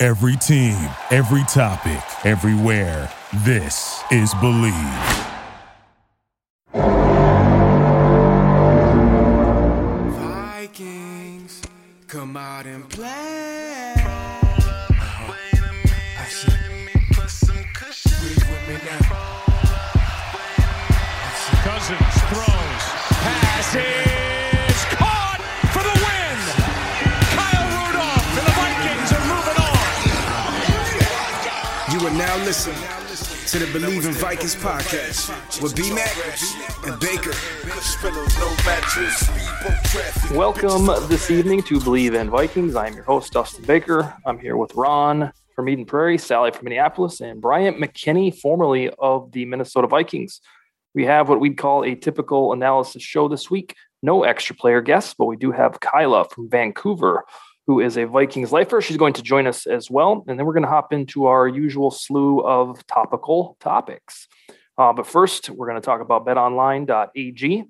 Every team, every topic, everywhere. This is Bleav. Vikings, come out and play. Cousins throws, passes, are now listening to the Bleav in Vikings podcast with B Mac and Baker. Welcome this evening to Bleav in Vikings. I'm your host, Dustin Baker. I'm here with Ron from Eden Prairie, Sally from Minneapolis, and Bryant McKinnie, formerly of the Minnesota Vikings. We have what we'd call a typical analysis show this week. No extra player guests, but we do have Kyla from Vancouver, who is a Vikings lifer. She's going to join us as well. And then we're going to hop into our usual slew of topical topics. Uh, but first, we're going to talk about betonline.ag.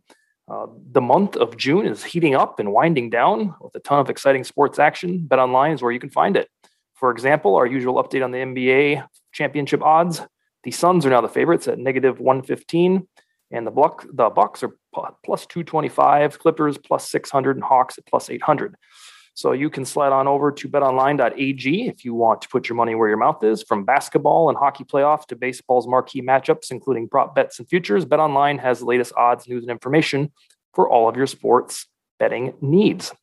Uh, the month of June is heating up and winding down with a ton of exciting sports action. BetOnline is where you can find it. For example, our usual update on the NBA championship odds. The Suns are now the favorites at negative 115, and the the Bucks are plus 225, Clippers plus 600, and Hawks at plus 800. So you can slide on over to betonline.ag if you want to put your money where your mouth is. From basketball and hockey playoff to baseball's marquee matchups, including prop bets and futures, BetOnline has the latest odds, news, and information for all of your sports betting needs.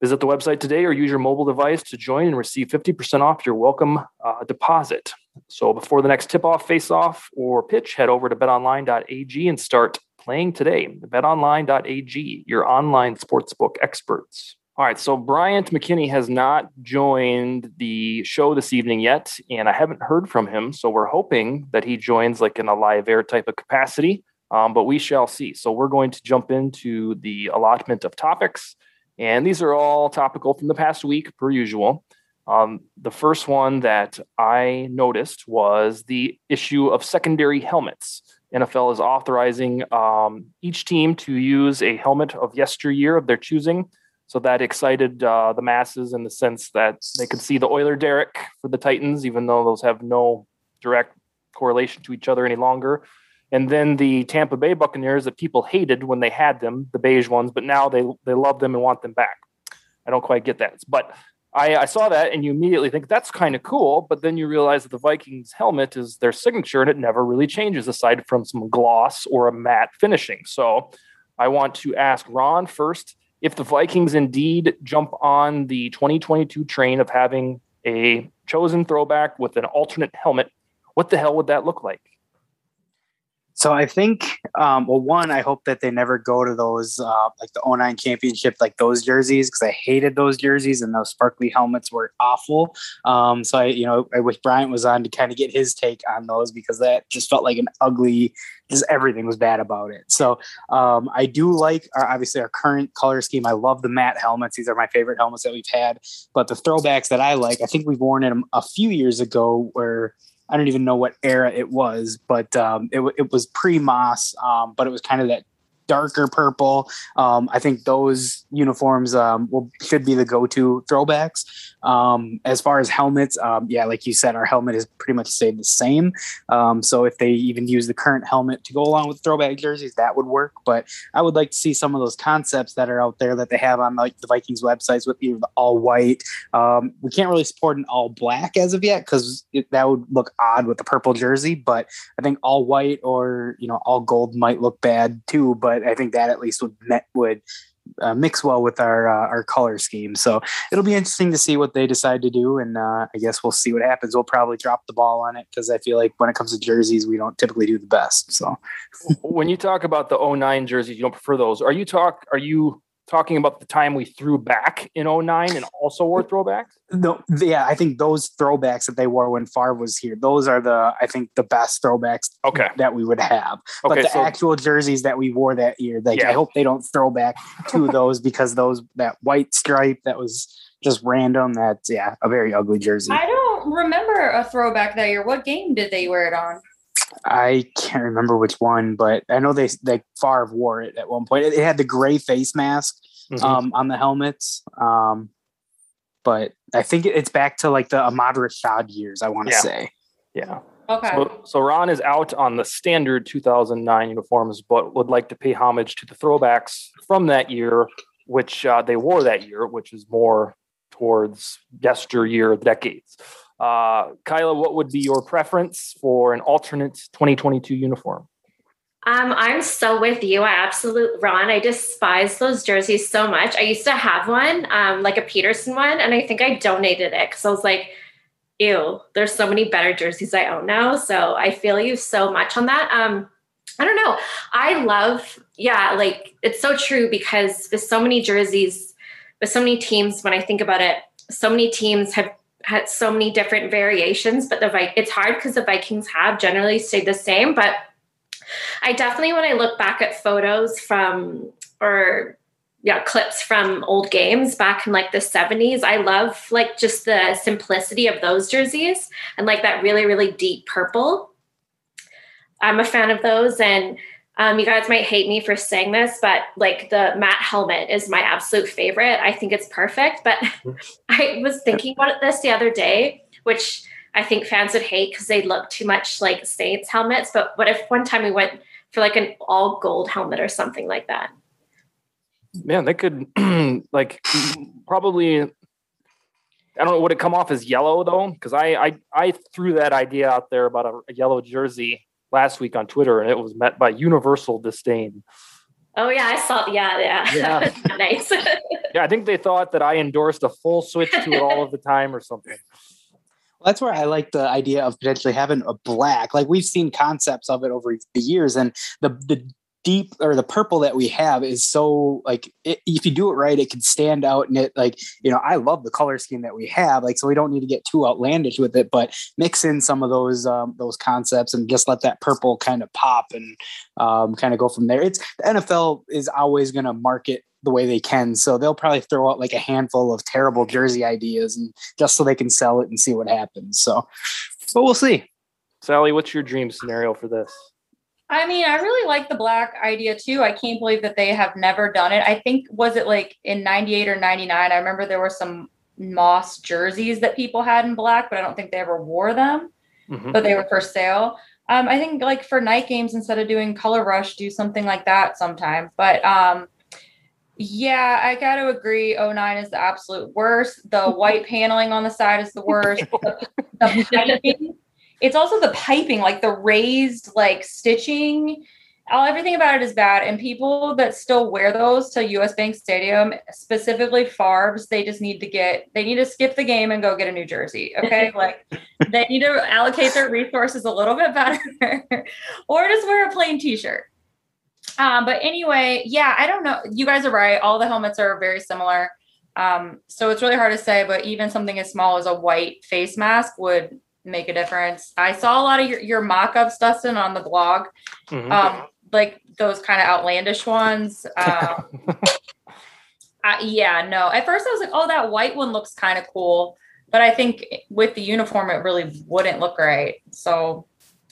Visit the website today or use your mobile device to join and receive 50% off your welcome uh, deposit. So before the next tip off, face off, or pitch, head over to betonline.ag and start playing today. BetOnline.ag, your online sportsbook experts. All right, so Bryant McKinnie has not joined the show this evening yet, and I haven't heard from him. So we're hoping that he joins like in a live air type of capacity, um, but we shall see. So we're going to jump into the allotment of topics. And these are all topical from the past week, per usual. Um, the first one that I noticed was the issue of secondary helmets. NFL is authorizing um, each team to use a helmet of yesteryear of their choosing. So that excited uh, the masses in the sense that they could see the Oiler Derrick for the Titans, even though those have no direct correlation to each other any longer. And then the Tampa Bay Buccaneers that people hated when they had them, the beige ones, but now they they love them and want them back. I don't quite get that, but I, I saw that and you immediately think that's kind of cool, but then you realize that the Vikings helmet is their signature and it never really changes aside from some gloss or a matte finishing. So I want to ask Ron first if the Vikings indeed jump on the 2022 train of having a chosen throwback with an alternate helmet, what the hell would that look like? So I think, um, well, one, I hope that they never go to those, uh, like the 09 championship, like those jerseys, because I hated those jerseys and those sparkly helmets were awful. Um, so I, you know, I wish Bryant was on to kind of get his take on those because that just felt like an ugly, just everything was bad about it. So um, I do like, our, obviously, our current color scheme. I love the matte helmets. These are my favorite helmets that we've had. But the throwbacks that I like, I think we've worn them a few years ago where I don't even know what era it was, but um, it, it was pre Moss, um, but it was kind of that darker purple. Um, I think those uniforms um, will should be the go-to throwbacks. Um, as far as helmets, um, yeah, like you said, our helmet is pretty much stayed the same. Um, so if they even use the current helmet to go along with throwback jerseys, that would work. But I would like to see some of those concepts that are out there that they have on like the Vikings websites with either the all white. Um, we can't really support an all black as of yet because that would look odd with the purple jersey. But I think all white or you know all gold might look bad too. But I think that at least would met, would uh, mix well with our uh, our color scheme. So it'll be interesting to see what they decide to do, and uh, I guess we'll see what happens. We'll probably drop the ball on it because I feel like when it comes to jerseys, we don't typically do the best. So when you talk about the 09 jerseys, you don't prefer those. Are you talk? Are you talking about the time we threw back in 09 and also wore throwbacks? No, yeah, I think those throwbacks that they wore when Favre was here, those are the I think the best throwbacks Okay. that we would have. But the So actual jerseys that we wore that year, like Yeah. I hope they don't throw back to those because those that white stripe that was just random. That's yeah, a very ugly jersey. I don't remember a throwback that year. What game did they wear it on? I can't remember which one, but I know they like Favre wore it at one point. It, it had the gray face mask Mhm. um, on the helmets. Um, but I think it's back to like the Ahmad Rashad years. I want to Yeah. say. yeah. Okay. So, so Ron is out on the standard 2009 uniforms, but would like to pay homage to the throwbacks from that year, which uh, they wore that year, which is more towards yesteryear decades. Uh, Kyla, what would be your preference for an alternate 2022 uniform? Um, I'm so with you. I absolutely, Ron. I despise those jerseys so much. I used to have one, um, like a Peterson one, and I think I donated it because I was like, ew, there's so many better jerseys I own now. So I feel you so much on that. Um, I don't know. I love, yeah, like it's so true because with so many jerseys, with so many teams, when I think about it, so many teams have had so many different variations, but the Vi- it's hard because the Vikings have generally stayed the same. But I definitely, when I look back at photos from or yeah, clips from old games back in like the 70s, I love like just the simplicity of those jerseys and like that really, really deep purple. I'm a fan of those. And um, you guys might hate me for saying this, but like the matte helmet is my absolute favorite. I think it's perfect. But I was thinking about this the other day, which I think fans would hate because they look too much like Saints helmets. But what if one time we went for like an all gold helmet or something like that? Man, they could like probably. I don't know. Would it come off as yellow though? Because I, I I threw that idea out there about a, a yellow jersey last week on Twitter, and it was met by universal disdain. Oh yeah, I saw. Yeah, yeah, Yeah. nice. Yeah, I think they thought that I endorsed a full switch to it all of the time or something. That's where I like the idea of potentially having a black. Like we've seen concepts of it over the years, and the the deep or the purple that we have is so like it, if you do it right, it can stand out. And it like you know, I love the color scheme that we have. Like so, we don't need to get too outlandish with it, but mix in some of those um, those concepts and just let that purple kind of pop and um, kind of go from there. It's the NFL is always going to market the way they can. So they'll probably throw out like a handful of terrible jersey ideas and just so they can sell it and see what happens. So, but we'll see. Sally, what's your dream scenario for this? I mean, I really like the black idea too. I can't believe that they have never done it. I think was it like in 98 or 99, I remember there were some moss jerseys that people had in black, but I don't think they ever wore them, Mhm. but they were for sale. Um, I think like for night games, instead of doing color rush, do something like that sometime. But um, yeah, I got to agree. 09 is the absolute worst. The white paneling on the side is the worst. the, the piping, it's also the piping, like the raised like stitching. All everything about it is bad. And people that still wear those to US Bank Stadium, specifically Farbs, they just need to get they need to skip the game and go get a new jersey. Okay. like they need to allocate their resources a little bit better or just wear a plain t-shirt. Um, but anyway, yeah, I don't know. You guys are right. All the helmets are very similar. Um, so it's really hard to say, but even something as small as a white face mask would make a difference. I saw a lot of your, your mock-ups, Dustin, on the blog. Mhm. Um, like those kind of outlandish ones. Um, uh, yeah, no. At first I was like, oh, that white one looks kind of cool. But I think with the uniform, it really wouldn't look right. So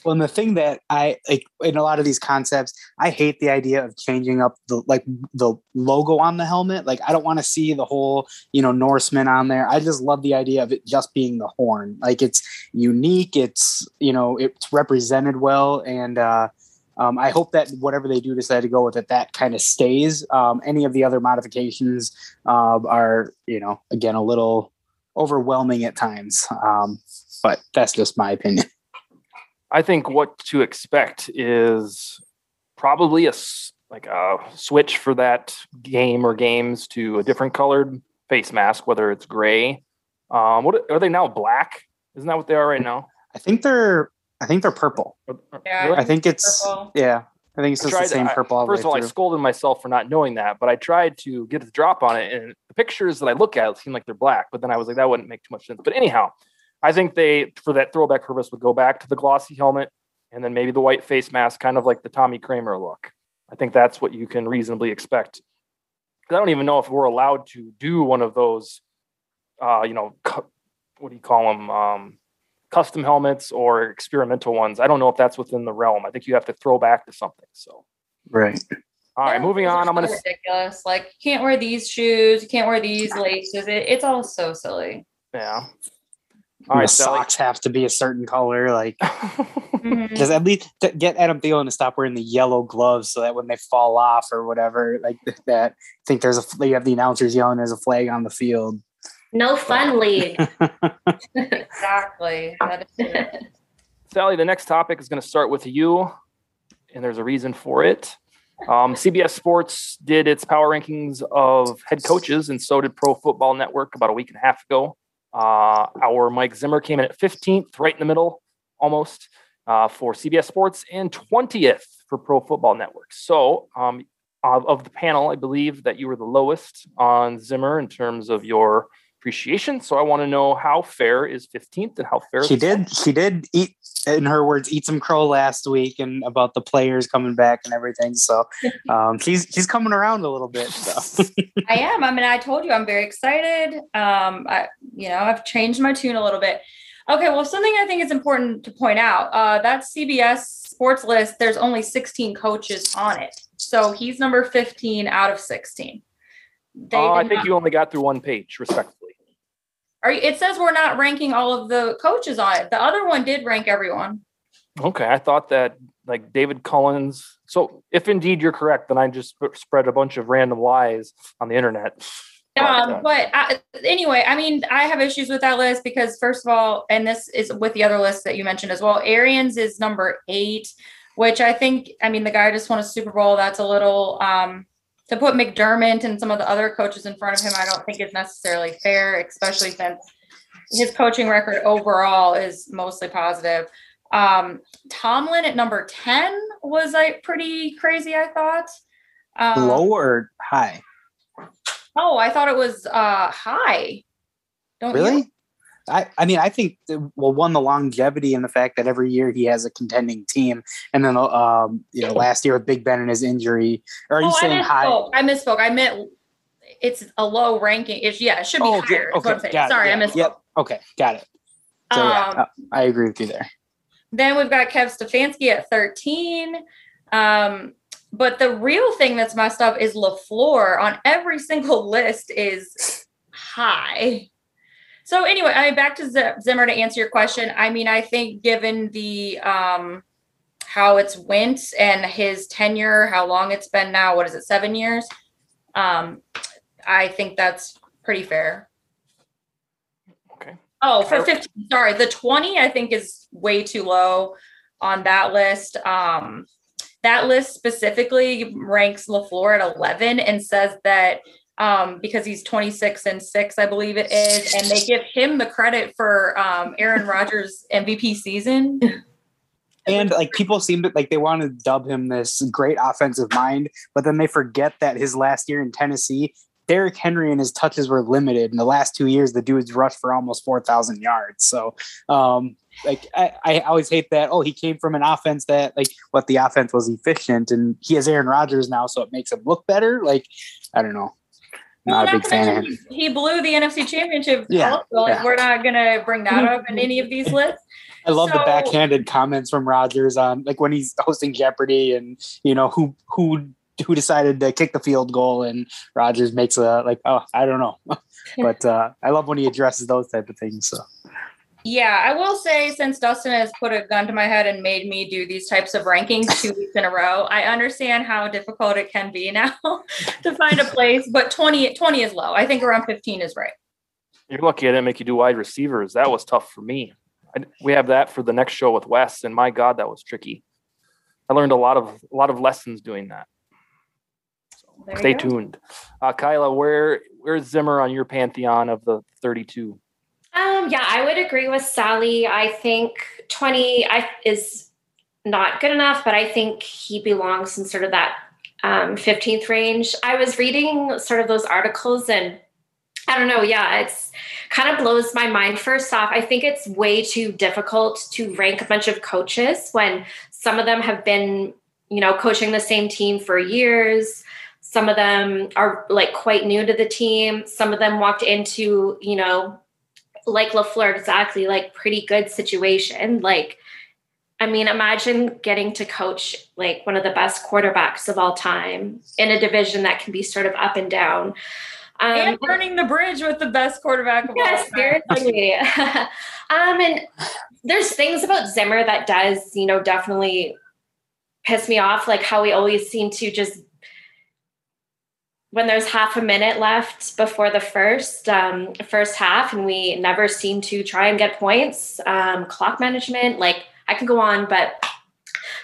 Well, and the thing that I like in a lot of these concepts, I hate the idea of changing up the like the logo on the helmet. Like I don't want to see the whole, you know, Norseman on there. I just love the idea of it just being the horn. Like it's unique, it's, you know, it's represented well and uh um, I hope that whatever they do decide to go with it, that kind of stays. Um, any of the other modifications uh, are, you know, again, a little overwhelming at times. Um, but that's just my opinion. I think what to expect is probably a s- like a switch for that game or games to a different colored face mask, whether it's gray. Um, what are they now? Black? Isn't that what they are right now? I think they're I think they're purple. Or- or- Yeah. I think it's Purple. yeah. I think it's I just the tried- same I- purple all the way First of all, I scolded myself for not knowing that, but I tried to get the drop on it, and the pictures that I look at seem like they're black. But then I was like, that wouldn't make too much sense. But anyhow, I think they for that throwback purpose would go back to the glossy helmet and then maybe the white face mask, kind of like the Tommy Kramer look. I think that's what you can reasonably expect. 'Cause I don't even know if we're allowed to do one of those, uh, you know, cu- what do you call them? Um, custom helmets or experimental ones. I don't know if that's within the realm. I think you have to throw back to something. So. Right. All right, moving on. I'm gonna so ridiculous. Like you can't wear these shoes, you can't wear these laces. It, it's all so silly. yeah. All All right, the Sally. socks have to be a certain color. Like, Mhm. just at least to get Adam Thielen to stop wearing the yellow gloves so that when they fall off or whatever, like that, I think there's a you have the announcers yelling there's a flag on the field. No fun league. Exactly. That is it. Sally, the next topic is going to start with you, and there's a reason for it. Um, CBS Sports did its power rankings of head coaches, and so did Pro Football Network about a week and a half ago. Uh, our Mike Zimmer came in at 15th, right in the middle, almost, uh, for CBS Sports, and 20th for Pro Football Network. So, um, of, of the panel, I believe that you were the lowest on Zimmer in terms of your appreciation. So, I want to know how fair is 15th and how fair she is did she did eat in her words eat some crow last week and about the players coming back and everything. So um, she's she's coming around a little bit. So I am. I mean, I told you I'm very excited. Um, I, you know, I've changed my tune a little bit. Okay, well, something I think is important to point out uh, that CBS Sports list. There's only 16 coaches on it, so he's number 15 out of 16. They Uh, I think not- you only got through one page, respectfully. Are you, it says we're not ranking all of the coaches on it. The other one did rank everyone. Okay, I thought that like David Collins. So, if indeed you're correct, then I just sp- spread a bunch of random lies on the internet. But, Um, uh, but I, anyway, I mean, I have issues with that list because, first of all, and this is with the other list that you mentioned as well. Arians is number eight, which I think, I mean, the guy just won a Super Bowl. That's a little um, to put McDermott and some of the other coaches in front of him. I don't think is necessarily fair, especially since his coaching record overall is mostly positive. Um, Tomlin at number ten was like pretty crazy. I thought. Um, low or high? Oh, I thought it was uh high. Don't you? I, I mean, I think well, one the longevity and the fact that every year he has a contending team, and then um, you know, last year with Big Ben and his injury. Or are you oh, saying I high? I misspoke. I meant it's a low ranking. It's yeah, it should be Oh, higher. okay, got it, Sorry, yeah, I misspoke. Yep. Okay, got it. So yeah, Um, uh, I agree with you there. Then we've got Kev Stefanski at 13. Um, but the real thing that's messed up is LaFleur on every single list is high. So anyway, I mean, back to Zimmer to answer your question. I mean, I think given the um, how it's went and his tenure, how long it's been now, what is it, seven years? Um, I think that's pretty fair. okay. Oh, for 15. Sorry, the 20 I think is way too low on that list. Um, that list specifically ranks LaFleur at 11 and says that um, because he's 26 and 6, I believe it is, and they give him the credit for um, Aaron Rodgers' MVP season. And like people seem to like they want to dub him this great offensive mind, but then they forget that his last year in Tennessee, Derrick Henry and his touches were limited. In the last two years, the dude's rushed for almost four thousand yards. So, um, like I, I always hate that. Oh, he came from an offense that like what the offense was efficient, and he has Aaron Rodgers now, so it makes him look better. Like I don't know, not a Well, big fan of him. He blew the NFC Championship. Yeah, also. Like, yeah. We're not going to bring that up in any of these lists. I love the backhanded comments from Rodgers on like when he's hosting Jeopardy and you know who who who decided to kick the field goal and Rodgers makes a like oh I don't know, but uh, I love when he addresses those type of things. So Yeah, I will say since Dustin has put a gun to my head and made me do these types of rankings two weeks in a row, I understand how difficult it can be now to find a place. But 20, 20 is low. I think around 15 is right. You're lucky I didn't make you do wide receivers. That was tough for me. I, we have that for the next show with Wes, and my God, that was tricky. I learned a lot of a lot of lessons doing that. There Stay tuned, uh, Kyla. Where where's Zimmer on your pantheon of the 32? Um, yeah, I would agree with Sally. I think 20 I, is not good enough, but I think he belongs in sort of that um, 15th range. I was reading sort of those articles and I don't know. Yeah, it's kind of blows my mind. First off, I think it's way too difficult to rank a bunch of coaches when some of them have been, you know, coaching the same team for years. Some of them are like quite new to the team. Some of them walked into, you know, like LaFleur, exactly, like pretty good situation. Like, I mean, imagine getting to coach like one of the best quarterbacks of all time in a division that can be sort of up and down. Um, and burning the bridge with the best quarterback of yes, all time. Seriously. um, and there's things about Zimmer that does, you know, definitely piss me off. Like how we always seem to just when there's half a minute left before the first um, first half, and we never seem to try and get points. Um, clock management, like I can go on, but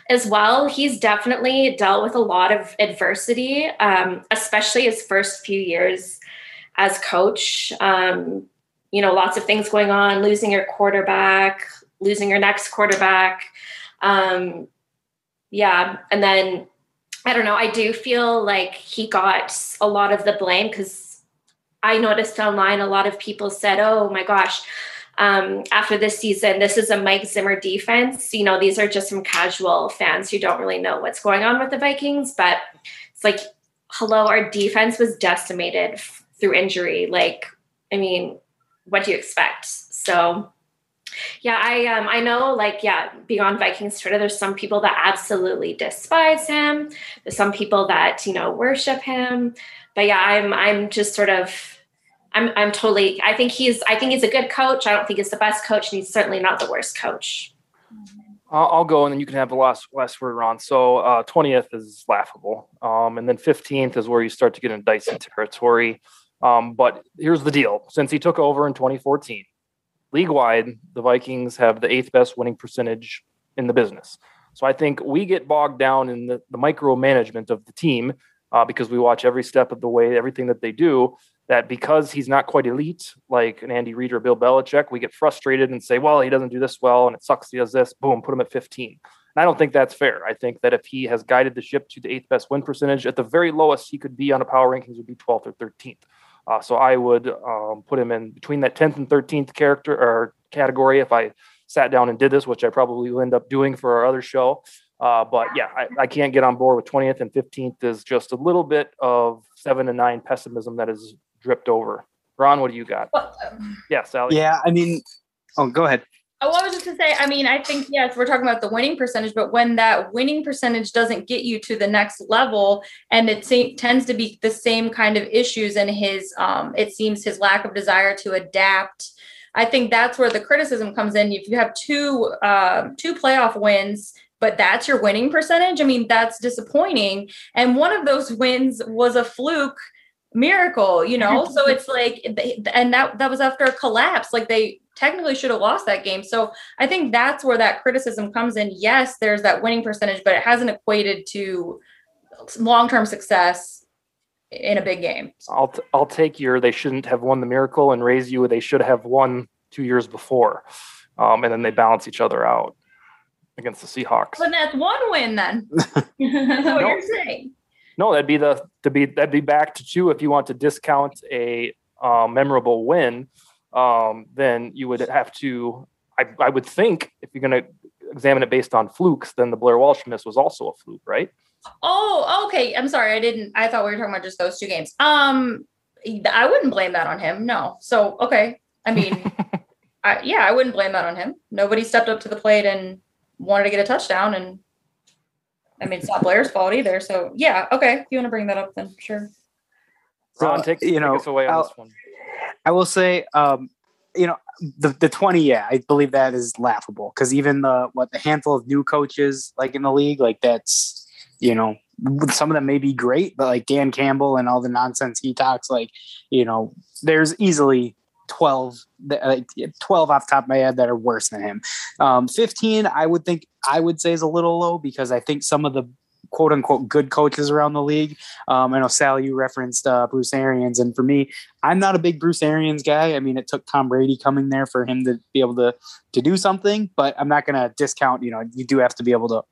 as well, he's definitely dealt with a lot of adversity, um, especially his first few years as coach. Um, you know, lots of things going on, losing your quarterback, losing your next quarterback. Um, yeah. And then I don't know, I do feel like he got a lot of the blame because I noticed online a lot of people said, oh my gosh, um, after this season, this is a Mike Zimmer defense. You know, these are just some casual fans who don't really know what's going on with the Vikings, but it's like, hello, our defense was decimated through injury. Like, I mean, what do you expect? So, yeah, I um I know like yeah, beyond Vikings Twitter, there's some people that absolutely despise him. There's some people that you know worship him. But yeah, I'm I'm just sort of I'm I'm totally I think he's I think he's a good coach. I don't think he's the best coach, and he's certainly not the worst coach. I'll go and then you can have the last last word, Ron. So uh, twentieth uh, is laughable, um, and then fifteenth is where you start to get in dicey territory. Um, but here's the deal: since he took over in 2014, league wide, the Vikings have the eighth best winning percentage in the business. So I think we get bogged down in the, the micromanagement of the team uh, because we watch every step of the way, everything that they do. That because he's not quite elite, like an Andy Reid or Bill Belichick, we get frustrated and say, "Well, he doesn't do this well, and it sucks he does this." Boom, put him at 15. And I don't think that's fair. I think that if he has guided the ship to the eighth best win percentage, at the very lowest he could be on a power rankings would be 12th or 13th. Uh, so I would um, put him in between that 10th and 13th character or category if I sat down and did this, which I probably will end up doing for our other show. Uh, but yeah, I, I, can't get on board with 20th and 15th is just a little bit of seven to nine pessimism that has dripped over. Ron, what do you got? Well, um, yeah, Sally. Yeah, I mean, oh, go ahead. Oh, I was just to say, I mean, I think yes, we're talking about the winning percentage, but when that winning percentage doesn't get you to the next level, and it se- tends to be the same kind of issues, and his, um, it seems his lack of desire to adapt. I think that's where the criticism comes in. If you have two uh, two playoff wins, but that's your winning percentage, I mean, that's disappointing. And one of those wins was a fluke miracle, you know. so it's like, and that that was after a collapse. Like they technically should have lost that game. So I think that's where that criticism comes in. Yes, there's that winning percentage, but it hasn't equated to long term success in a big game. I'll t- I'll take your they shouldn't have won the miracle and raise you they should have won two years before, um, and then they balance each other out against the Seahawks. But that's one win then. that's what no, you're saying. No, that'd be the to be that'd be back to two if you want to discount a uh, memorable win um, then you would have to. I, I would think if you're going to examine it based on flukes, then the Blair Walsh miss was also a fluke, right? Oh, okay. I'm sorry. I didn't. I thought we were talking about just those two games. Um, I wouldn't blame that on him. No. So okay. I mean, I, yeah, I wouldn't blame that on him. Nobody stepped up to the plate and wanted to get a touchdown, and I mean, it's not Blair's fault either. So yeah, okay. If you want to bring that up, then sure. Ron, take, you take know, us away on I'll, this one. I will say, um, you know, the the twenty, yeah, I believe that is laughable because even the what the handful of new coaches like in the league, like that's you know some of them may be great, but like Dan Campbell and all the nonsense he talks, like you know, there's easily 12, uh, 12 off top of my head that are worse than him. Um, 15, I would think I would say is a little low because I think some of the quote unquote good coaches around the league. Um, I know Sally, you referenced uh, Bruce Arians, and for me, I'm not a big Bruce Arians guy. I mean, it took Tom Brady coming there for him to be able to to do something, but I'm not going to discount. You know, you do have to be able to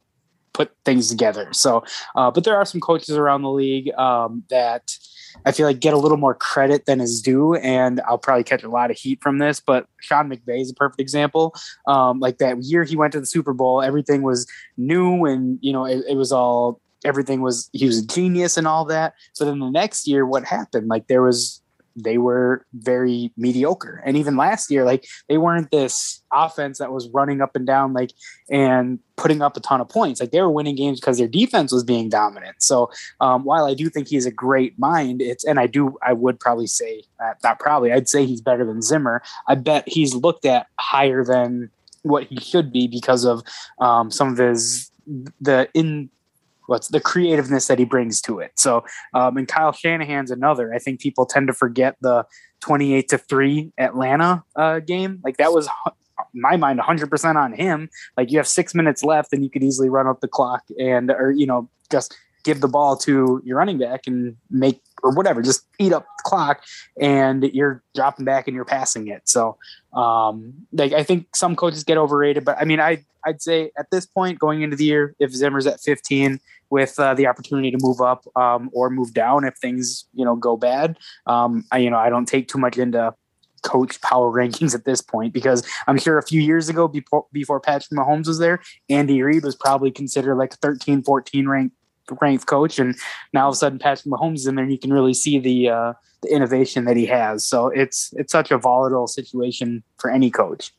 put things together. So, uh, but there are some coaches around the league um, that I feel like get a little more credit than is due, and I'll probably catch a lot of heat from this. But Sean McVay is a perfect example. Um, like that year he went to the Super Bowl, everything was new, and you know it, it was all everything was he was a genius and all that. So then the next year, what happened? Like there was they were very mediocre. And even last year, like they weren't this offense that was running up and down, like and putting up a ton of points. Like they were winning games because their defense was being dominant. So um, while I do think he's a great mind, it's and I do I would probably say uh, not probably I'd say he's better than Zimmer. I bet he's looked at higher than what he should be because of um, some of his the in what's the creativeness that he brings to it. So, um, and Kyle Shanahan's another. I think people tend to forget the 28 to 3 Atlanta uh, game. Like that was my mind 100% on him. Like you have 6 minutes left and you could easily run up the clock and or you know, just give the ball to your running back and make or whatever, just eat up the clock and you're dropping back and you're passing it. So um like I think some coaches get overrated, but I mean I I'd say at this point going into the year, if Zimmer's at 15 with uh, the opportunity to move up um, or move down if things you know go bad, um, I you know I don't take too much into coach power rankings at this point because I'm sure a few years ago before before Patrick Mahomes was there, Andy Reid was probably considered like a 13, 14 ranked ranked coach, and now all of a sudden Patrick Mahomes is in there, and you can really see the uh, the innovation that he has. So it's it's such a volatile situation for any coach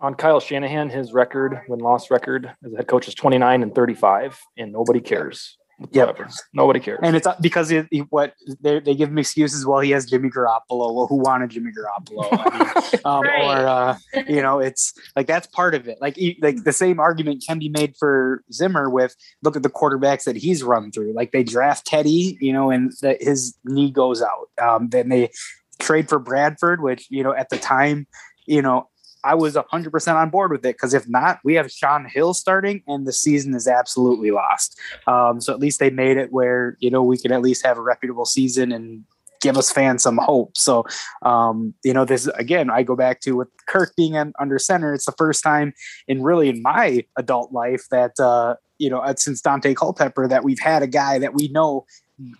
on Kyle Shanahan, his record, win loss record as a head coach is 29 and 35, and nobody cares. Yeah, nobody cares, and it's uh, because it, what they, they give him excuses. Well, he has Jimmy Garoppolo. Well, who wanted Jimmy Garoppolo? I mean, um, right. Or uh, you know, it's like that's part of it. Like like the same argument can be made for Zimmer with look at the quarterbacks that he's run through. Like they draft Teddy, you know, and the, his knee goes out. Um, then they trade for Bradford, which you know at the time, you know I was 100% on board with it because if not, we have Shaun Hill starting and the season is absolutely lost. Um, so at least they made it where, you know, we can at least have a reputable season and give us fans some hope. So, um, you know, this again, I go back to with Kirk being under center, it's the first time in really in my adult life that, uh, you know, since Daunte Culpepper that we've had a guy that we know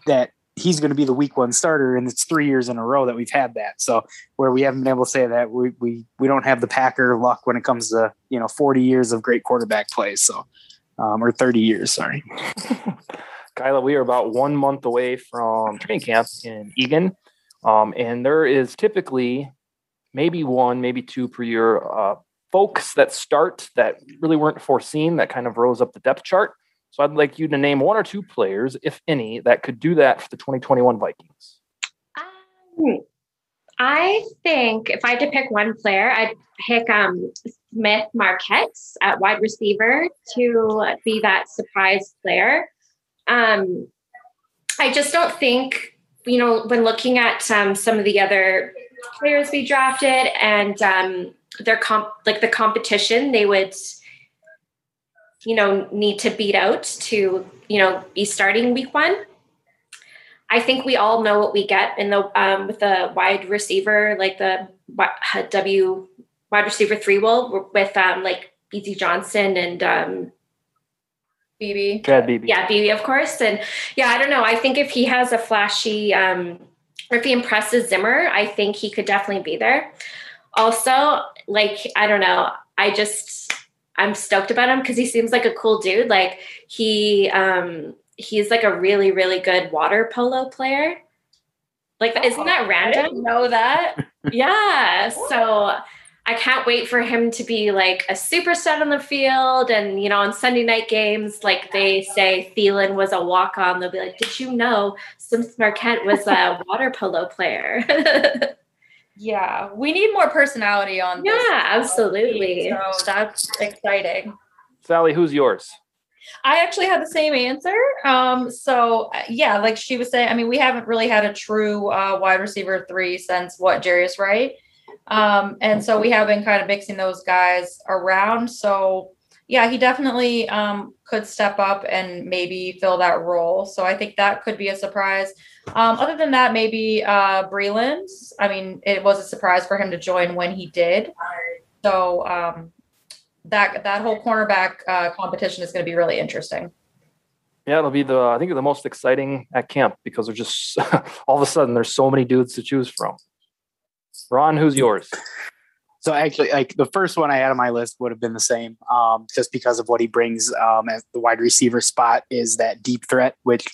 that he's going to be the week one starter, and it's three years in a row that we've had that. So where we haven't been able to say that we we we don't have the Packer luck when it comes to you know 40 years of great quarterback play. So um, or 30 years, sorry. Kyla, we are about one month away from training camp in Eagan, um, and there is typically maybe one, maybe two per year uh, folks that start that really weren't foreseen that kind of rose up the depth chart. So I'd like you to name one or two players, if any, that could do that for the 2021 Vikings. Um, I think if I had to pick one player, I'd pick um, Smith-Marsette at wide receiver to be that surprise player. Um, I just don't think, you know, when looking at um, some of the other players we drafted and um, their comp, like the competition, they would – you know, need to beat out to, you know, be starting week one. I think we all know what we get in the um, with the wide receiver, like the W wide receiver three will with um, like Bisi Johnson and um, Beebe. Chad Beebe. Yeah, Beebe, of course. And yeah, I don't know. I think if he has a flashy, um, or if he impresses Zimmer, I think he could definitely be there. Also, like I don't know, I just I'm stoked about him because he seems like a cool dude. Like he um he's like a really, really good water polo player. Like oh, isn't that random? know that. yeah. So I can't wait for him to be like a superstar on the field. And, you know, on Sunday night games, like they say Thielen was a walk on, they'll be like, Did you know Smith-Marsette was a water polo player? Yeah, we need more personality on. Yeah, absolutely. So that's exciting. Sally, who's yours? I actually had the same answer. Um, so uh, yeah, like she was saying, I mean, we haven't really had a true uh, wide receiver three since what Jarius Wright. Um, and so we have been kind of mixing those guys around. So yeah, he definitely um, could step up and maybe fill that role. So I think that could be a surprise. Um, other than that, maybe uh, Breeland. I mean, it was a surprise for him to join when he did. So um, that that whole cornerback uh, competition is going to be really interesting. Yeah, it'll be the I think the most exciting at camp because there's just all of a sudden there's so many dudes to choose from. Ron, who's yours? So actually, like the first one I had on my list would have been the same, um, just because of what he brings um, as the wide receiver spot is that deep threat, which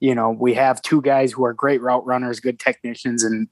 you know we have two guys who are great route runners, good technicians, and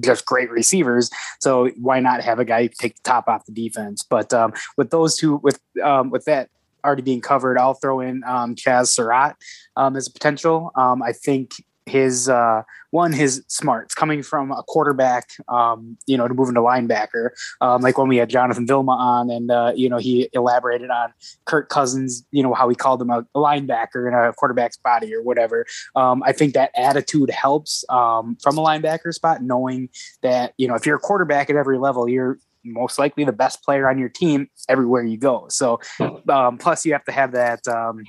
just great receivers. So why not have a guy take the top off the defense? But um, with those two, with um, with that already being covered, I'll throw in um, Chazz Surratt um, as a potential. Um, I think his uh, one his smarts coming from a quarterback, um, you know, to move into linebacker. Um, like when we had Jonathan Vilma on, and uh, you know he elaborated on Kirk Cousins, you know how he called him a linebacker in a quarterback's body or whatever. Um, I think that attitude helps um, from a linebacker spot, knowing that you know if you're a quarterback at every level, you're most likely the best player on your team everywhere you go. So, um, plus you have to have that um,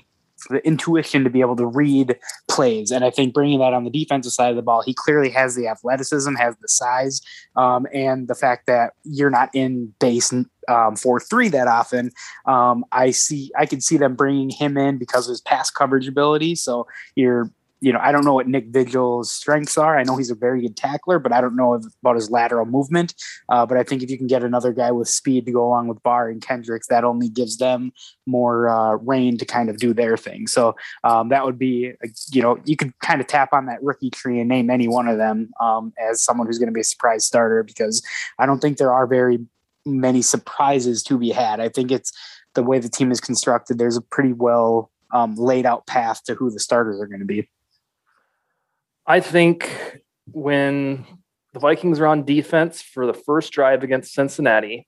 the intuition to be able to read plays. And I think bringing that on the defensive side of the ball, he clearly has the athleticism, has the size, um, and the fact that you're not in base um, four three that often. Um, I see, I can see them bringing him in because of his pass coverage ability. So you're you know, I don't know what Nick Vigil's strengths are. I know he's a very good tackler, but I don't know about his lateral movement. Uh, but I think if you can get another guy with speed to go along with Barr and Kendricks, that only gives them more uh, reign to kind of do their thing. So um, that would be, you know, you could kind of tap on that rookie tree and name any one of them um, as someone who's going to be a surprise starter because I don't think there are very many surprises to be had. I think it's the way the team is constructed. There's a pretty well um, laid out path to who the starters are going to be. I think when the Vikings are on defense for the first drive against Cincinnati,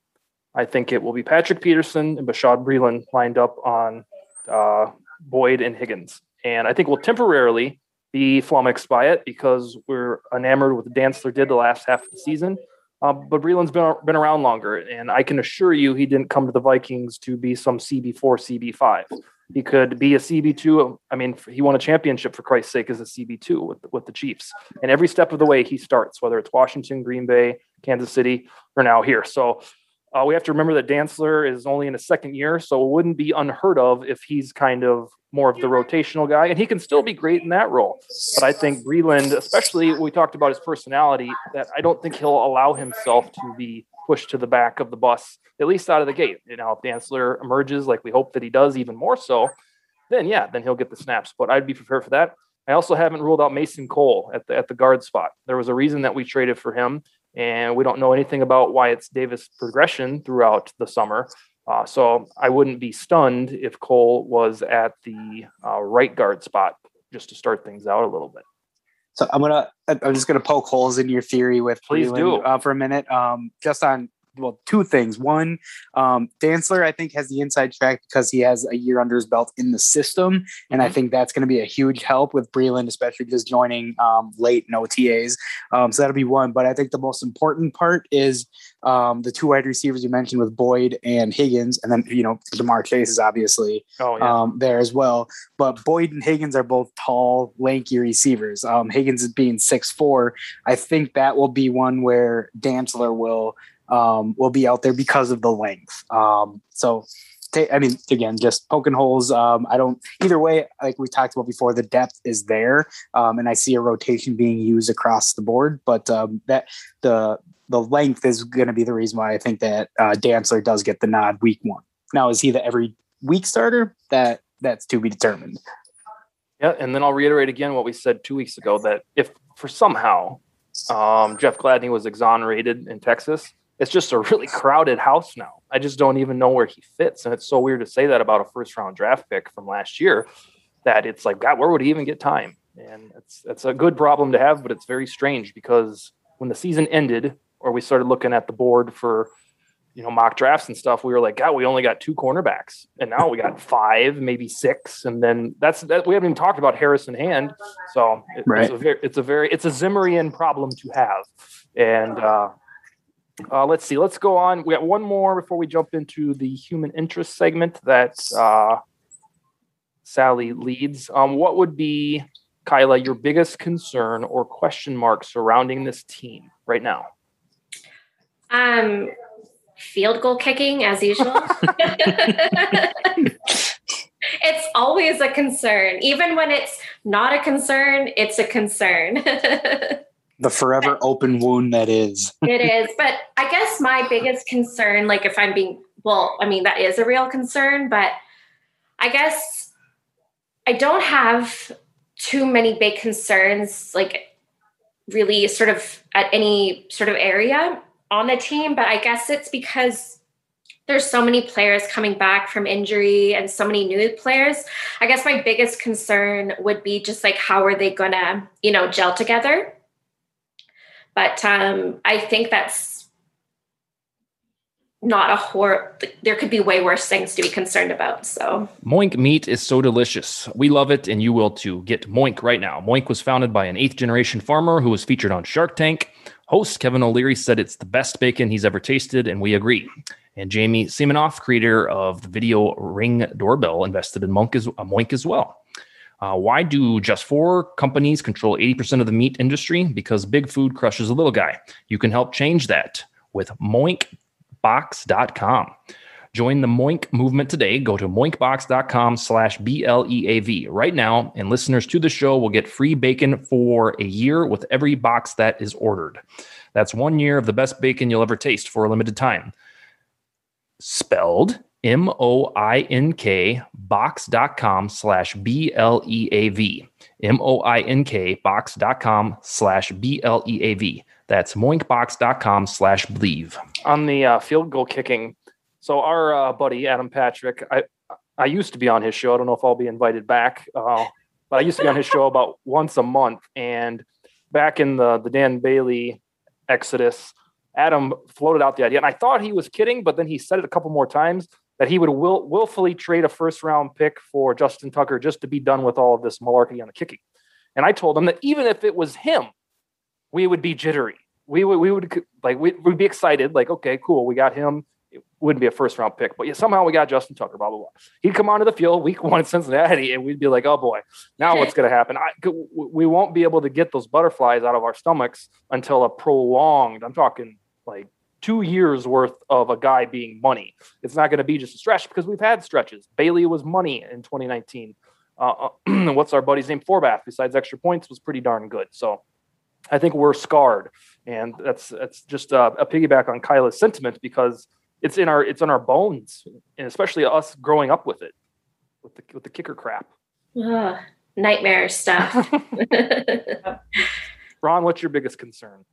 I think it will be Patrick Peterson and Bashaud Breeland lined up on uh, Boyd and Higgins. And I think we'll temporarily be flummoxed by it because we're enamored with what Dantzler did the last half of the season. Uh, but Breeland's been, been around longer, and I can assure you he didn't come to the Vikings to be some CB4, CB5. He could be a CB2. I mean, he won a championship for Christ's sake as a CB2 with, with the Chiefs. And every step of the way he starts, whether it's Washington, Green Bay, Kansas City, or now here. So uh, we have to remember that Dantzler is only in his second year, so it wouldn't be unheard of if he's kind of more of the rotational guy, and he can still be great in that role. But I think Breeland, especially we talked about his personality, that I don't think he'll allow himself to be pushed to the back of the bus, at least out of the gate. You know, if Dantzler emerges like we hope that he does, even more so, then yeah, then he'll get the snaps. But I'd be prepared for that. I also haven't ruled out Mason Cole at the at the guard spot. There was a reason that we traded for him, and we don't know anything about Wyatt Davis' progression throughout the summer. Uh, so I wouldn't be stunned if Cole was at the uh, right guard spot just to start things out a little bit. So I'm gonna I'm just gonna poke holes in your theory with please do uh, for a minute. Um, just on well, two things. One, um, Dantzler, I think, has the inside track because he has a year under his belt in the system. And I mm-hmm. think that's going to be a huge help with Breeland, especially just joining um, late in OTAs. Um, so that'll be one. But I think the most important part is um, the two wide receivers you mentioned with Boyd and Higgins. And then, you know, Ja'Marr Chase is obviously oh, yeah. Um, there as well. But Boyd and Higgins are both tall, lanky receivers. Um, Higgins is being six four. I think that will be one where Dantzler will – um, will be out there because of the length. Um, so, t- I mean, again, just poking holes. Um, I don't either way. Like we talked about before, the depth is there, um, and I see a rotation being used across the board. But um, that the the length is going to be the reason why I think that uh, Dantzler does get the nod week one. Now, is he the every week starter? That that's to be determined. Yeah, and then I'll reiterate again what we said two weeks ago that if for somehow um, Jeff Gladney was exonerated in Texas, it's just a really crowded house now. I just don't even know where he fits. And it's so weird to say that about a first round draft pick from last year that it's like, God, where would he even get time? And it's it's a good problem to have, but it's very strange because when the season ended or we started looking at the board for you know mock drafts and stuff, we were like, God, we only got two cornerbacks, and now we got five, maybe six, and then that's that. We haven't even talked about Harrison Hand, so it, right. it's a very it's a very it's a Zimmerian problem to have, and uh, Uh, let's see. Let's go on. We got one more before we jump into the human interest segment that uh, Sally leads. Um, what would be, Kyla, your biggest concern or question mark surrounding this team right now? Um, field goal kicking as usual. it's always a concern. Even when it's not a concern, it's a concern. the forever open wound that is. it is. But I guess my biggest concern, like if I'm being, well, I mean, that is a real concern, but I guess I don't have too many big concerns, like really sort of at any sort of area on the team. But I guess it's because there's so many players coming back from injury and so many new players. I guess my biggest concern would be just like how are they gonna, you know, gel together? But um, I think that's not a horror. There could be way worse things to be concerned about. So Moink meat is so delicious. We love it, and you will too. Get Moink right now. Moink was founded by an eighth generation farmer who was featured on Shark Tank. Host Kevin O'Leary said it's the best bacon he's ever tasted, and we agree. And Jamie Siminoff, creator of the video Ring Doorbell, invested in Monk as, uh, Moink as well. Uh, why do just four companies control 80% of the meat industry? Because big food crushes a little guy. You can help change that with moinkbox.com. Join the Moink movement today. Go to moinkbox.com slash B-L-E-A-V right now, and listeners to the show will get free bacon for a year with every box that is ordered. That's one year of the best bacon you'll ever taste for a limited time. Spelled M O I N K box.com slash B L E A V. M O I N K box.com slash B L E A V. That's moinkbox.com slash Bleav. On the uh, field goal kicking, so our uh, buddy Adam Patrick, I I used to be on his show. I don't know if I'll be invited back, uh, but I used to be on his show about once a month. And back in the the Dan Bailey Exodus, Adam floated out the idea, and I thought he was kidding, but then he said it a couple more times that he would will, willfully trade a first round pick for Justin Tucker just to be done with all of this malarkey on the kicking. And I told him that even if it was him, we would be jittery. We would, we would like, we would be excited. Like, okay, cool. We got him. It wouldn't be a first round pick, but yeah, somehow we got Justin Tucker, blah, blah, blah. He'd come onto the field week one in Cincinnati and we'd be like, oh boy, now what's going to happen? I, we won't be able to get those butterflies out of our stomachs until a prolonged, I'm talking like two years worth of a guy being money. It's not going to be just a stretch because we've had stretches. Bailey was money in 2019. Uh, what's our buddy's name? Forbath, besides extra points, was pretty darn good. So I think we're scarred, and that's that's just a, a piggyback on Kyla's sentiment because it's in our it's in our bones, and especially us growing up with it, with the with the kicker crap. Ugh, nightmare stuff. Ron, what's your biggest concern?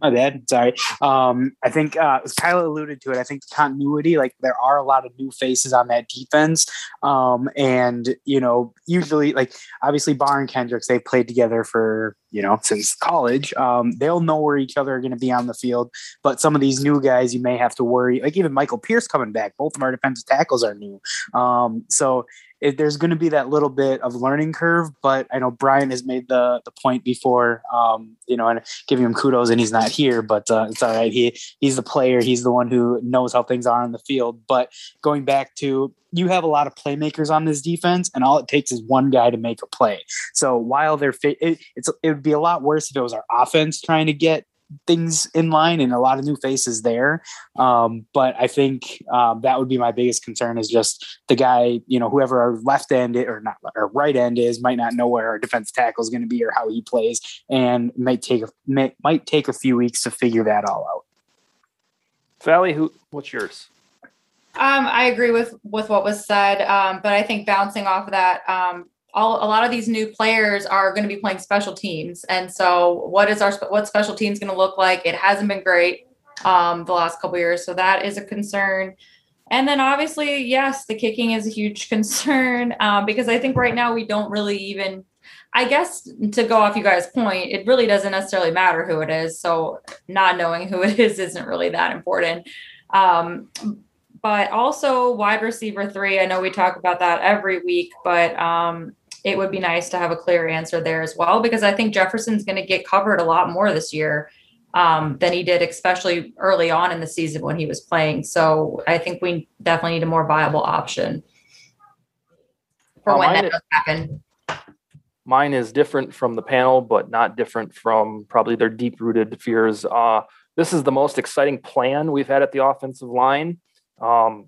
My bad. Sorry. Um, I think uh, Kyla alluded to it. I think the continuity, like there are a lot of new faces on that defense. Um, and, you know, usually, like obviously, Barr and Kendricks, they've played together for, you know, since college. Um, they'll know where each other are going to be on the field. But some of these new guys, you may have to worry. Like even Michael Pierce coming back, both of our defensive tackles are new. Um, so it, there's going to be that little bit of learning curve. But I know Brian has made the the point before, um, you know, and giving him kudos, and he's not here, but uh, it's all right. He he's the player. He's the one who knows how things are on the field. But going back to you have a lot of playmakers on this defense, and all it takes is one guy to make a play. So while they're it, it's it would be a lot worse if it was our offense trying to get things in line and a lot of new faces there. Um, but I think um, that would be my biggest concern is just the guy, you know, whoever our left end or not or right end is might not know where our defense tackle is going to be or how he plays, and might take a may, might take a few weeks to figure that all out. Sally, who? What's yours? Um, I agree with with what was said, um, but I think bouncing off of that, um, all a lot of these new players are going to be playing special teams. And so what is our what special teams going to look like? It hasn't been great um, the last couple years so that is a concern. And then obviously yes the kicking is a huge concern um, because i think right now we don't really even i guess to go off you guys point it really doesn't necessarily matter who it is so not knowing who it is isn't really that important. Um, but also wide receiver three i know we talk about that every week but um, it would be nice to have a clear answer there as well because I think Jefferson's going to get covered a lot more this year. um, than he did, especially early on in the season when he was playing. So I think we definitely need a more viable option for Uh, when that is- does happen. Mine is different from the panel, but not different from probably their deep rooted fears. Uh, this is the most exciting plan we've had at the offensive line um,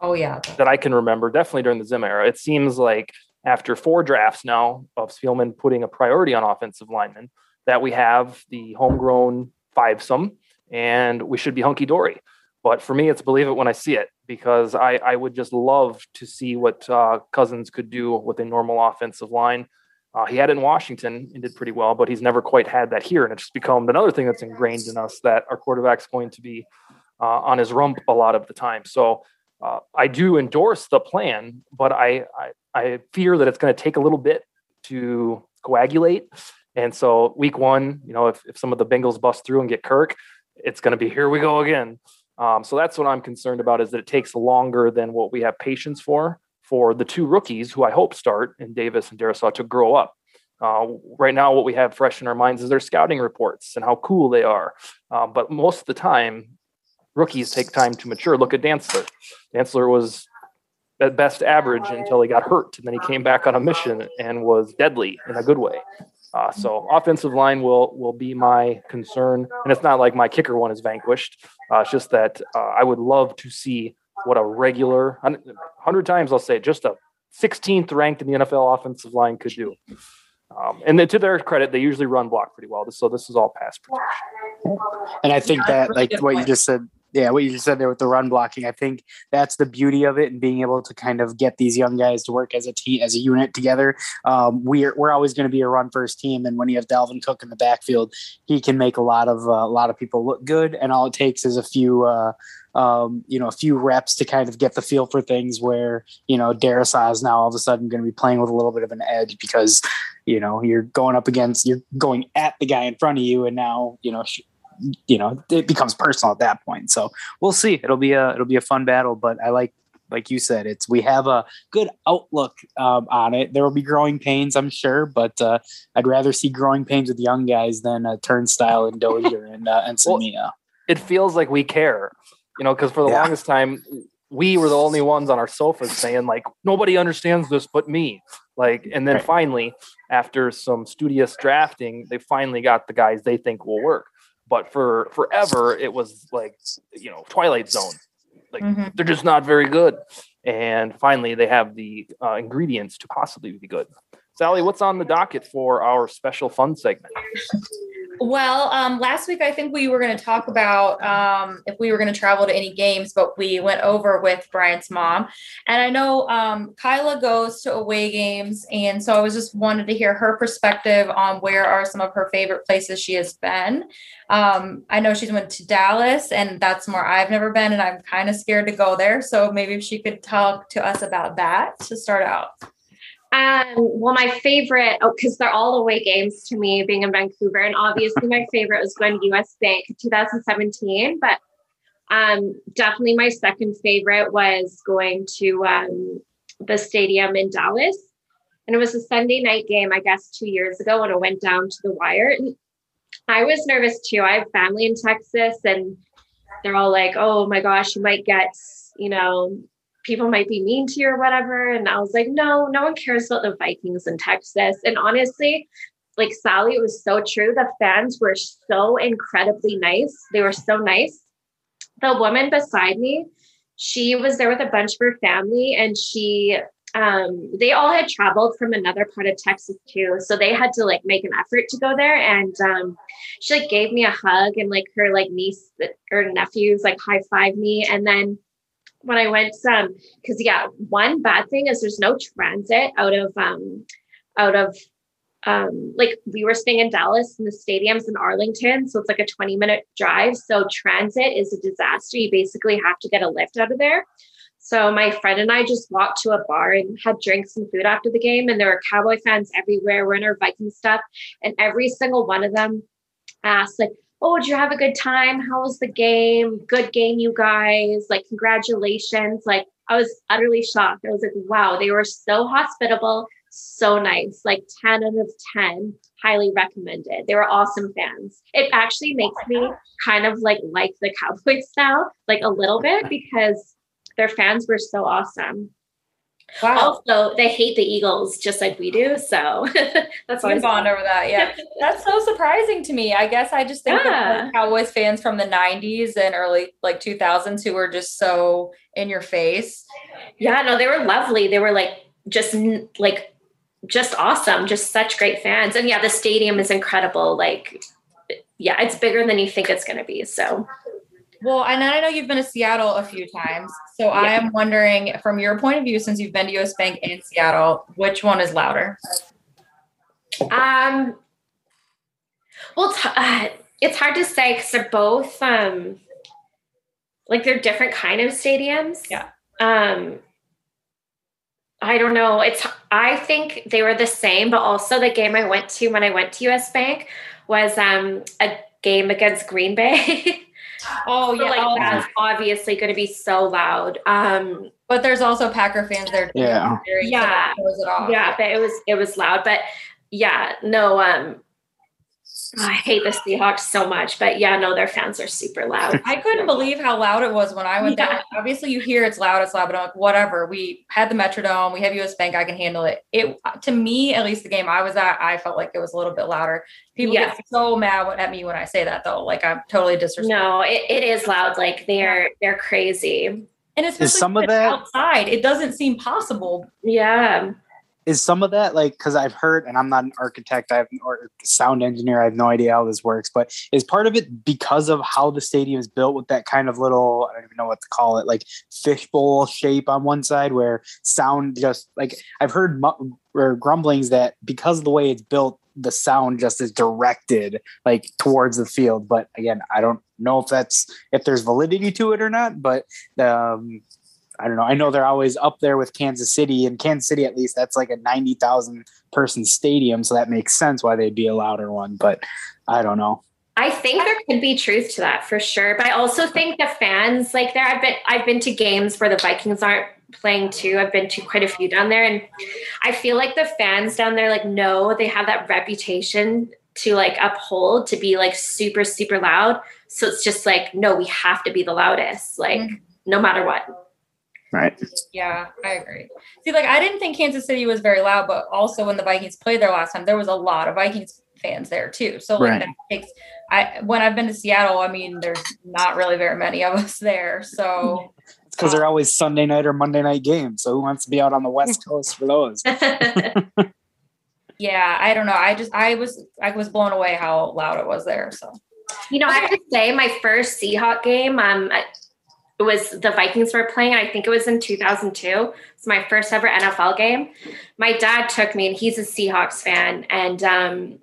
Oh yeah, that I can remember, definitely during the Zim era. It seems like after four drafts now of Spielman putting a priority on offensive linemen, that we have the homegrown fivesome and we should be hunky dory. But for me, it's believe it when I see it because I, I would just love to see what uh, Cousins could do with a normal offensive line. Uh, he had it in Washington and did pretty well, but he's never quite had that here. And it's just become another thing that's ingrained in us that our quarterback's going to be uh, on his rump a lot of the time. So uh, I do endorse the plan, but I, I, I fear that it's going to take a little bit to coagulate. And so week one, you know, if, if some of the Bengals bust through and get Kirk, it's going to be here we go again. Um, so that's what I'm concerned about is that it takes longer than what we have patience for for the two rookies who I hope start in Davis and Darrisaw to grow up. Uh, right now, what we have fresh in our minds is their scouting reports and how cool they are. Uh, but most of the time, rookies take time to mature. Look at Dantzler. Dantzler was at best average until he got hurt, and then he came back on a mission and was deadly in a good way. Uh, so offensive line will will be my concern, and it's not like my kicker one is vanquished. Uh, it's just that uh, I would love to see what a regular hundred times I'll say just a 16th ranked in the NFL offensive line could do. Um, and then to their credit, they usually run block pretty well. So this is all pass protection. And I think that, like what you just said, yeah, what you just said there with the run blocking, I think that's the beauty of it and being able to kind of get these young guys to work as a team, as a unit together. Um, we're we're always going to be a run first team, and when you have Dalvin Cook in the backfield, he can make a lot of uh, a lot of people look good. And all it takes is a few. Uh, um, you know, a few reps to kind of get the feel for things where, you know, Darrisaw is now all of a sudden going to be playing with a little bit of an edge because, you know, you're going up against, you're going at the guy in front of you. And now, you know, you know, it becomes personal at that point. So we'll see. It'll be a, it'll be a fun battle, but I like, like you said, it's, we have a good outlook um, on it. There will be growing pains, I'm sure, but uh, I'd rather see growing pains with young guys than a turnstile and Dozier and, uh, and Well, Samia. It feels like we care, you know, because for the Yeah. longest time, we were the only ones on our sofas saying like nobody understands this but me. Like, and then Right. finally, after some studious drafting, they finally got the guys they think will work. But for forever, it was like you know Twilight Zone. Like Mhm. they're just not very good. And finally, they have the uh, ingredients to possibly be good. Sally, what's on the docket for our special fun segment? Well, um, last week I think we were going to talk about um, if we were going to travel to any games, but we went over with Bryant's mom, and I know um, Kyla goes to away games, and so I was just wanted to hear her perspective on where are some of her favorite places she has been. Um, I know she's went to Dallas, and that's more I've never been, and I'm kind of scared to go there. So maybe if she could talk to us about that to start out. Um, well, my favorite, oh, because they're all away games to me being in Vancouver. And obviously, my favorite was going to US Bank 2017. But um, definitely my second favorite was going to um, the stadium in Dallas. And it was a Sunday night game, I guess, two years ago when it went down to the wire. And I was nervous too. I have family in Texas, and they're all like, oh my gosh, you might get, you know, people might be mean to you or whatever. And I was like, no, no one cares about the Vikings in Texas. And honestly, like Sally, it was so true. The fans were so incredibly nice. They were so nice. The woman beside me, she was there with a bunch of her family and she um they all had traveled from another part of Texas too. So they had to like make an effort to go there. And um she like gave me a hug and like her like niece or nephews like high five me. And then when I went um because yeah, one bad thing is there's no transit out of um out of um like we were staying in Dallas and the stadium's in Arlington, so it's like a 20 minute drive. So transit is a disaster. You basically have to get a lift out of there. So my friend and I just walked to a bar and had drinks and food after the game, and there were Cowboy fans everywhere. We're in our Viking stuff, and every single one of them asked like, oh, did you have a good time? How was the game? Good game, you guys. Like, congratulations. Like, I was utterly shocked. I was like, wow, they were so hospitable, so nice. Like 10 out of 10, highly recommended. They were awesome fans. It actually oh makes me kind of like like the Cowboys now, like a little bit because their fans were so awesome. Wow. Also, they hate the Eagles just like we do. So that's always bond over that. Yeah. That's so surprising to me. I guess I just think Yeah. Cowboys fans from the 90s and early like 2000s who were just so in your face. Yeah, no, they were lovely. They were like just like just awesome, just such great fans. And yeah, the stadium is incredible. Like, yeah, it's bigger than you think it's going to be. So Well, and I know you've been to Seattle a few times. So I am wondering, from your point of view, since you've been to US Bank and Seattle, which one is louder? Um, well, it's, uh, it's hard to say because they're both um, like they're different kind of stadiums. Yeah. Um, I don't know. It's I think they were the same, but also the game I went to when I went to US Bank was um a game against Green Bay. Oh, So, yeah. like oh, that's obviously going to be so loud. Um, but there's also Packer fans there. too. Yeah. So Yeah. it yeah, but it was it was loud. But yeah, no. Um, Oh, I hate the Seahawks so much, but yeah, no, their fans are super loud. I couldn't believe how loud it was when I went Yeah. there. Obviously, you hear it's loud, it's loud, but I'm like, whatever. We had the Metrodome, we have US Bank, I can handle it. It to me, at least the game I was at, I felt like it was a little bit louder. People Yeah. get so mad at me when I say that, though. Like I'm totally disrespectful. No, it, it is loud. Like they're they're crazy. And especially some of that- outside, it doesn't seem possible. Yeah. Is some of that like because I've heard, and I'm not an architect, I have or sound engineer, I have no idea how this works, but is part of it because of how the stadium is built with that kind of little I don't even know what to call it, like fishbowl shape on one side where sound just like I've heard mu- or grumblings that because of the way it's built, the sound just is directed like towards the field. But again, I don't know if that's if there's validity to it or not, but um I don't know. I know they're always up there with Kansas City, and Kansas City, at least, that's like a 90,000 person stadium. So that makes sense why they'd be a louder one. But I don't know. I think there could be truth to that for sure. But I also think the fans like there I've been I've been to games where the Vikings aren't playing too. I've been to quite a few down there and I feel like the fans down there like know they have that reputation to like uphold to be like super super loud. So it's just like no, we have to be the loudest like mm-hmm. no matter what. Right. Yeah, I agree. See, like I didn't think Kansas City was very loud, but also when the Vikings played there last time, there was a lot of Vikings fans there too. So like Right. that takes I when I've been to Seattle, I mean, there's not really very many of us there. So It's because they're always Sunday night or Monday night games. So who wants to be out on the West Coast for those? yeah, I don't know. I just I was I was blown away how loud it was there. So You know, I have to say, my first Seahawk game, um, I- it was the Vikings were playing. I think it was in 2002. It's my first ever NFL game. My dad took me, and he's a Seahawks fan, and um,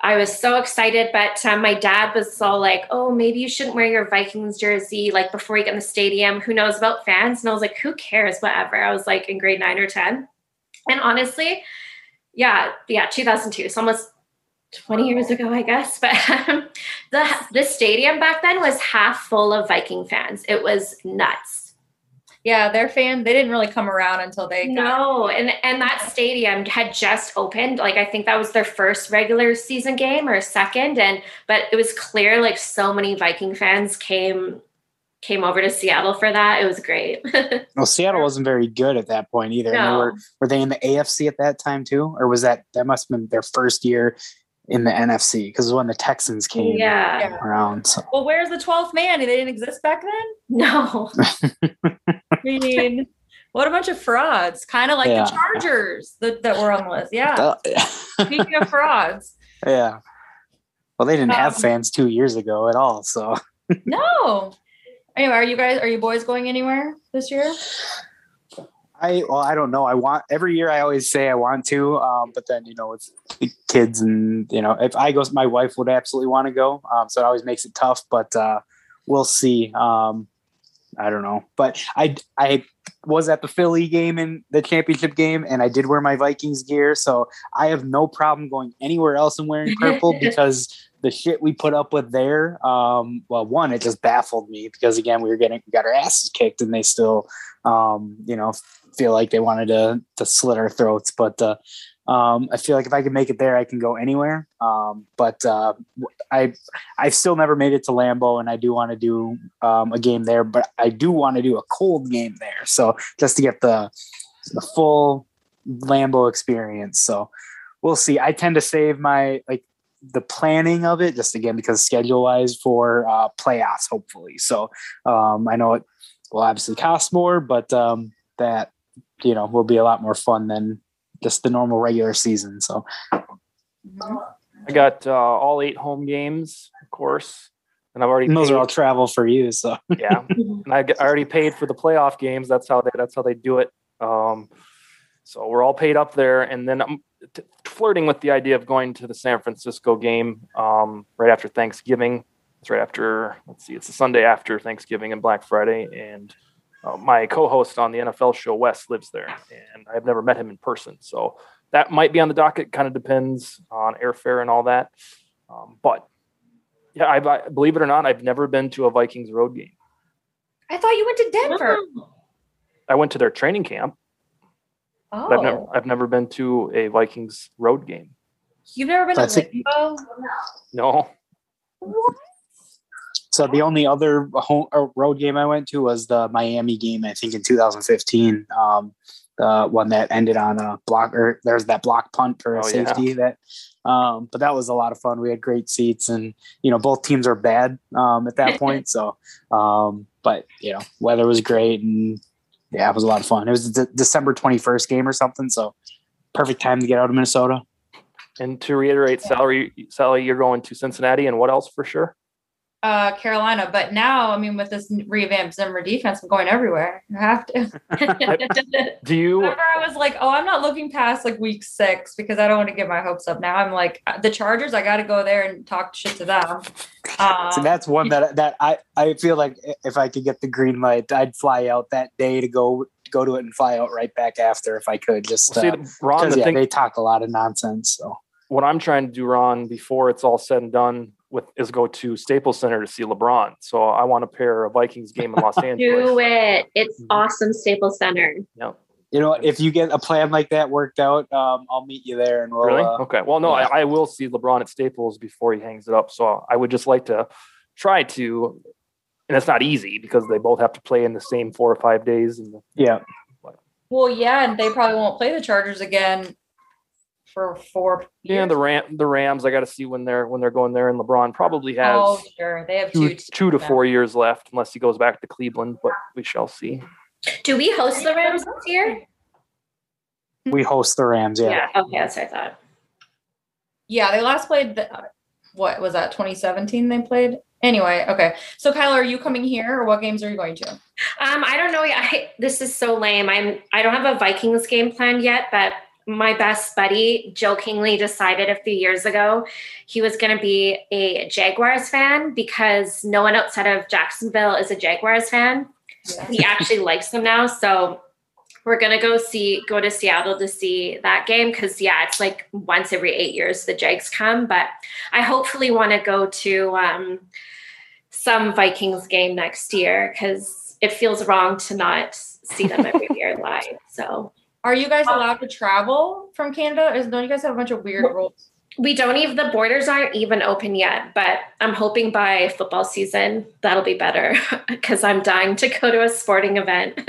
I was so excited. But um, my dad was all like, "Oh, maybe you shouldn't wear your Vikings jersey like before you get in the stadium. Who knows about fans?" And I was like, "Who cares? Whatever." I was like in grade nine or ten, and honestly, yeah, yeah, 2002. It's almost 20 years ago, I guess. But um, the the stadium back then was half full of Viking fans. It was nuts. yeah, their fan they didn't really come around until they got No, and and that stadium had just opened. Like I think that was their first regular season game or second, and but it was clear like so many Viking fans came came over to Seattle for that. It was great. Well, Seattle wasn't very good at that point either. And they were were they in the AFC at that time too, or was that that must have been their first year in the NFC because when the Texans came yeah. around. So. Well, where's the 12th man? They didn't exist back then? No. I mean, what a bunch of frauds. Kind of like Yeah. the Chargers that, that were on the list. Yeah. Speaking of frauds. yeah. Well, they didn't have Um, fans two years ago at all. So No. Anyway, are you guys are you boys going anywhere this year? I well, I don't know. I want every year. I always say I want to, um, but then you know it's the kids, and you know if I go, my wife would absolutely want to go. Um, so it always makes it tough. But uh, we'll see. Um, I don't know. But I I was at the Philly game in the championship game, and I did wear my Vikings gear. So I have no problem going anywhere else and wearing purple because the shit we put up with there, um, well, one, it just baffled me because again, we were getting we got our asses kicked, and they still, um, you know, feel like they wanted to to slit our throats. But uh, um, I feel like if I can make it there, I can go anywhere. Um, but uh, I I've still never made it to Lambeau, and I do want to do um, a game there. But I do want to do a cold game there, so just to get the the full Lambeau experience. So we'll see. I tend to save my like the planning of it just again because schedule wise for uh, playoffs, hopefully. So um, I know it will obviously cost more, but um, that you know will be a lot more fun than just the normal regular season. So I got uh, all eight home games, of course, and I've already. and those paid- are all travel for you. So yeah, and I, I already paid for the playoff games. That's how they. That's how they do it. Um, so we're all paid up there, and then I'm t- flirting with the idea of going to the San Francisco game um, right after Thanksgiving. It's right after. Let's see, it's the Sunday after Thanksgiving and Black Friday, and uh, my co-host on the NFL show, Wes, lives there, and I've never met him in person. So that might be on the docket. Kind of depends on airfare and all that. Um, but yeah, I, I believe it or not, I've never been to a Vikings road game. I thought you went to Denver. I went to their training camp. Oh, I've never I've never been to a Vikings road game. you've never been That's to it. Lambeau? No. What? So the only other home road game I went to was the Miami game, I think in 2015. Um, the one that ended on a block or there's that block punt for a Oh, yeah. safety that um, but that was a lot of fun. We had great seats and you know both teams are bad um, at that point. So um, but you know, weather was great and yeah, it was a lot of fun. It was the December 21st game or something, so perfect time to get out of Minnesota. And to reiterate, salary Sally, you're going to Cincinnati and what else for sure? Uh, Carolina, but now I mean, with this revamped Zimmer defense, I'm going everywhere. I have to. Do you Remember, I was like, oh, I'm not looking past like week six because I don't want to get my hopes up. Now I'm like, uh, the Chargers, I got to go there and talk shit to them. Um, So that's one that that I I feel like if I could get the green light, I'd fly out that day to go go to it and fly out right back after if I could. Just see uh, Ron, 'cause, the yeah, thing they talk a lot of nonsense. So what I'm trying to do, Ron, before it's all said and done with is go to Staples Center to see LeBron. So I want to pair a Vikings game in Los Angeles. Do it. It's awesome, Staples Center. Yep. you know, if you get a plan like that worked out, um, I'll meet you there and we'll. Really? Uh, Okay. Well, no, yeah. I, I will see LeBron at Staples before he hangs it up. So I would just like to try to, and it's not easy because they both have to play in the same four or five days. And yeah, well, yeah, and they probably won't play the Chargers again for four. yeah, the Ram, the Rams, I got to see when they're when they're going there. And LeBron probably has Oh, sure, they have two, two. two to now. four years left, unless he goes back to Cleveland. But we shall see. Do we host the Rams this year? we host the Rams. Yeah. Okay, that's what I thought. Yeah, they last played. The, what was that? 2017. They played. Anyway, okay. So, Kyla, are you coming here, or what games are you going to? Um, I don't know. yet. I, this is so lame. I'm. I don't have a Vikings game planned yet, but my best buddy jokingly decided a few years ago he was going to be a Jaguars fan because no one outside of Jacksonville is a Jaguars fan. He actually likes them now, so we're gonna go see go to Seattle to see that game because yeah, it's like once every eight years the Jags come. But I hopefully want to go to um, some Vikings game next year because it feels wrong to not see them every year live. So Are you guys allowed to travel from Canada? Is don't you guys have a bunch of weird rules? we don't even the borders aren't even open yet, but I'm hoping by football season that'll be better because I'm dying to go to a sporting event.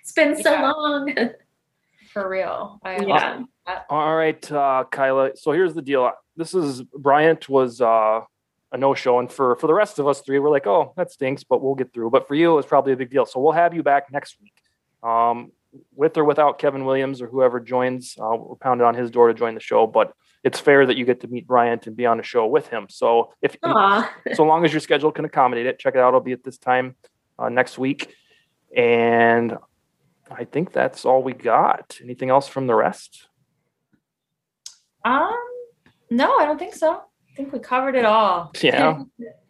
it's been so Yeah. long. For real? I Yeah. All right, uh, Kyla. So here's the deal. This is Bryant was uh, a no-show, and for for the rest of us three, we're like, oh, that stinks, but we'll get through. But for you, it's probably a big deal. So we'll have you back next week, um, with or without Kevin Williams or whoever joins. Uh, we're pounding on his door to join the show, but it's fair that you get to meet Bryant and be on the show with him. So if so long as your schedule can accommodate it, check it out. It'll be at this time uh, next week, and I think that's all we got. Anything else from the rest? Um, no, I don't think so. I think we covered it all. Yeah.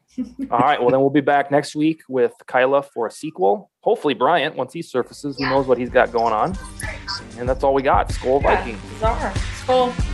All right. Well, then we'll be back next week with Kyla for a sequel. Hopefully, Bryant, once he surfaces, who knows what he's got going on. And that's all we got. Skol Yeah, Vikings. bizarre. Skol.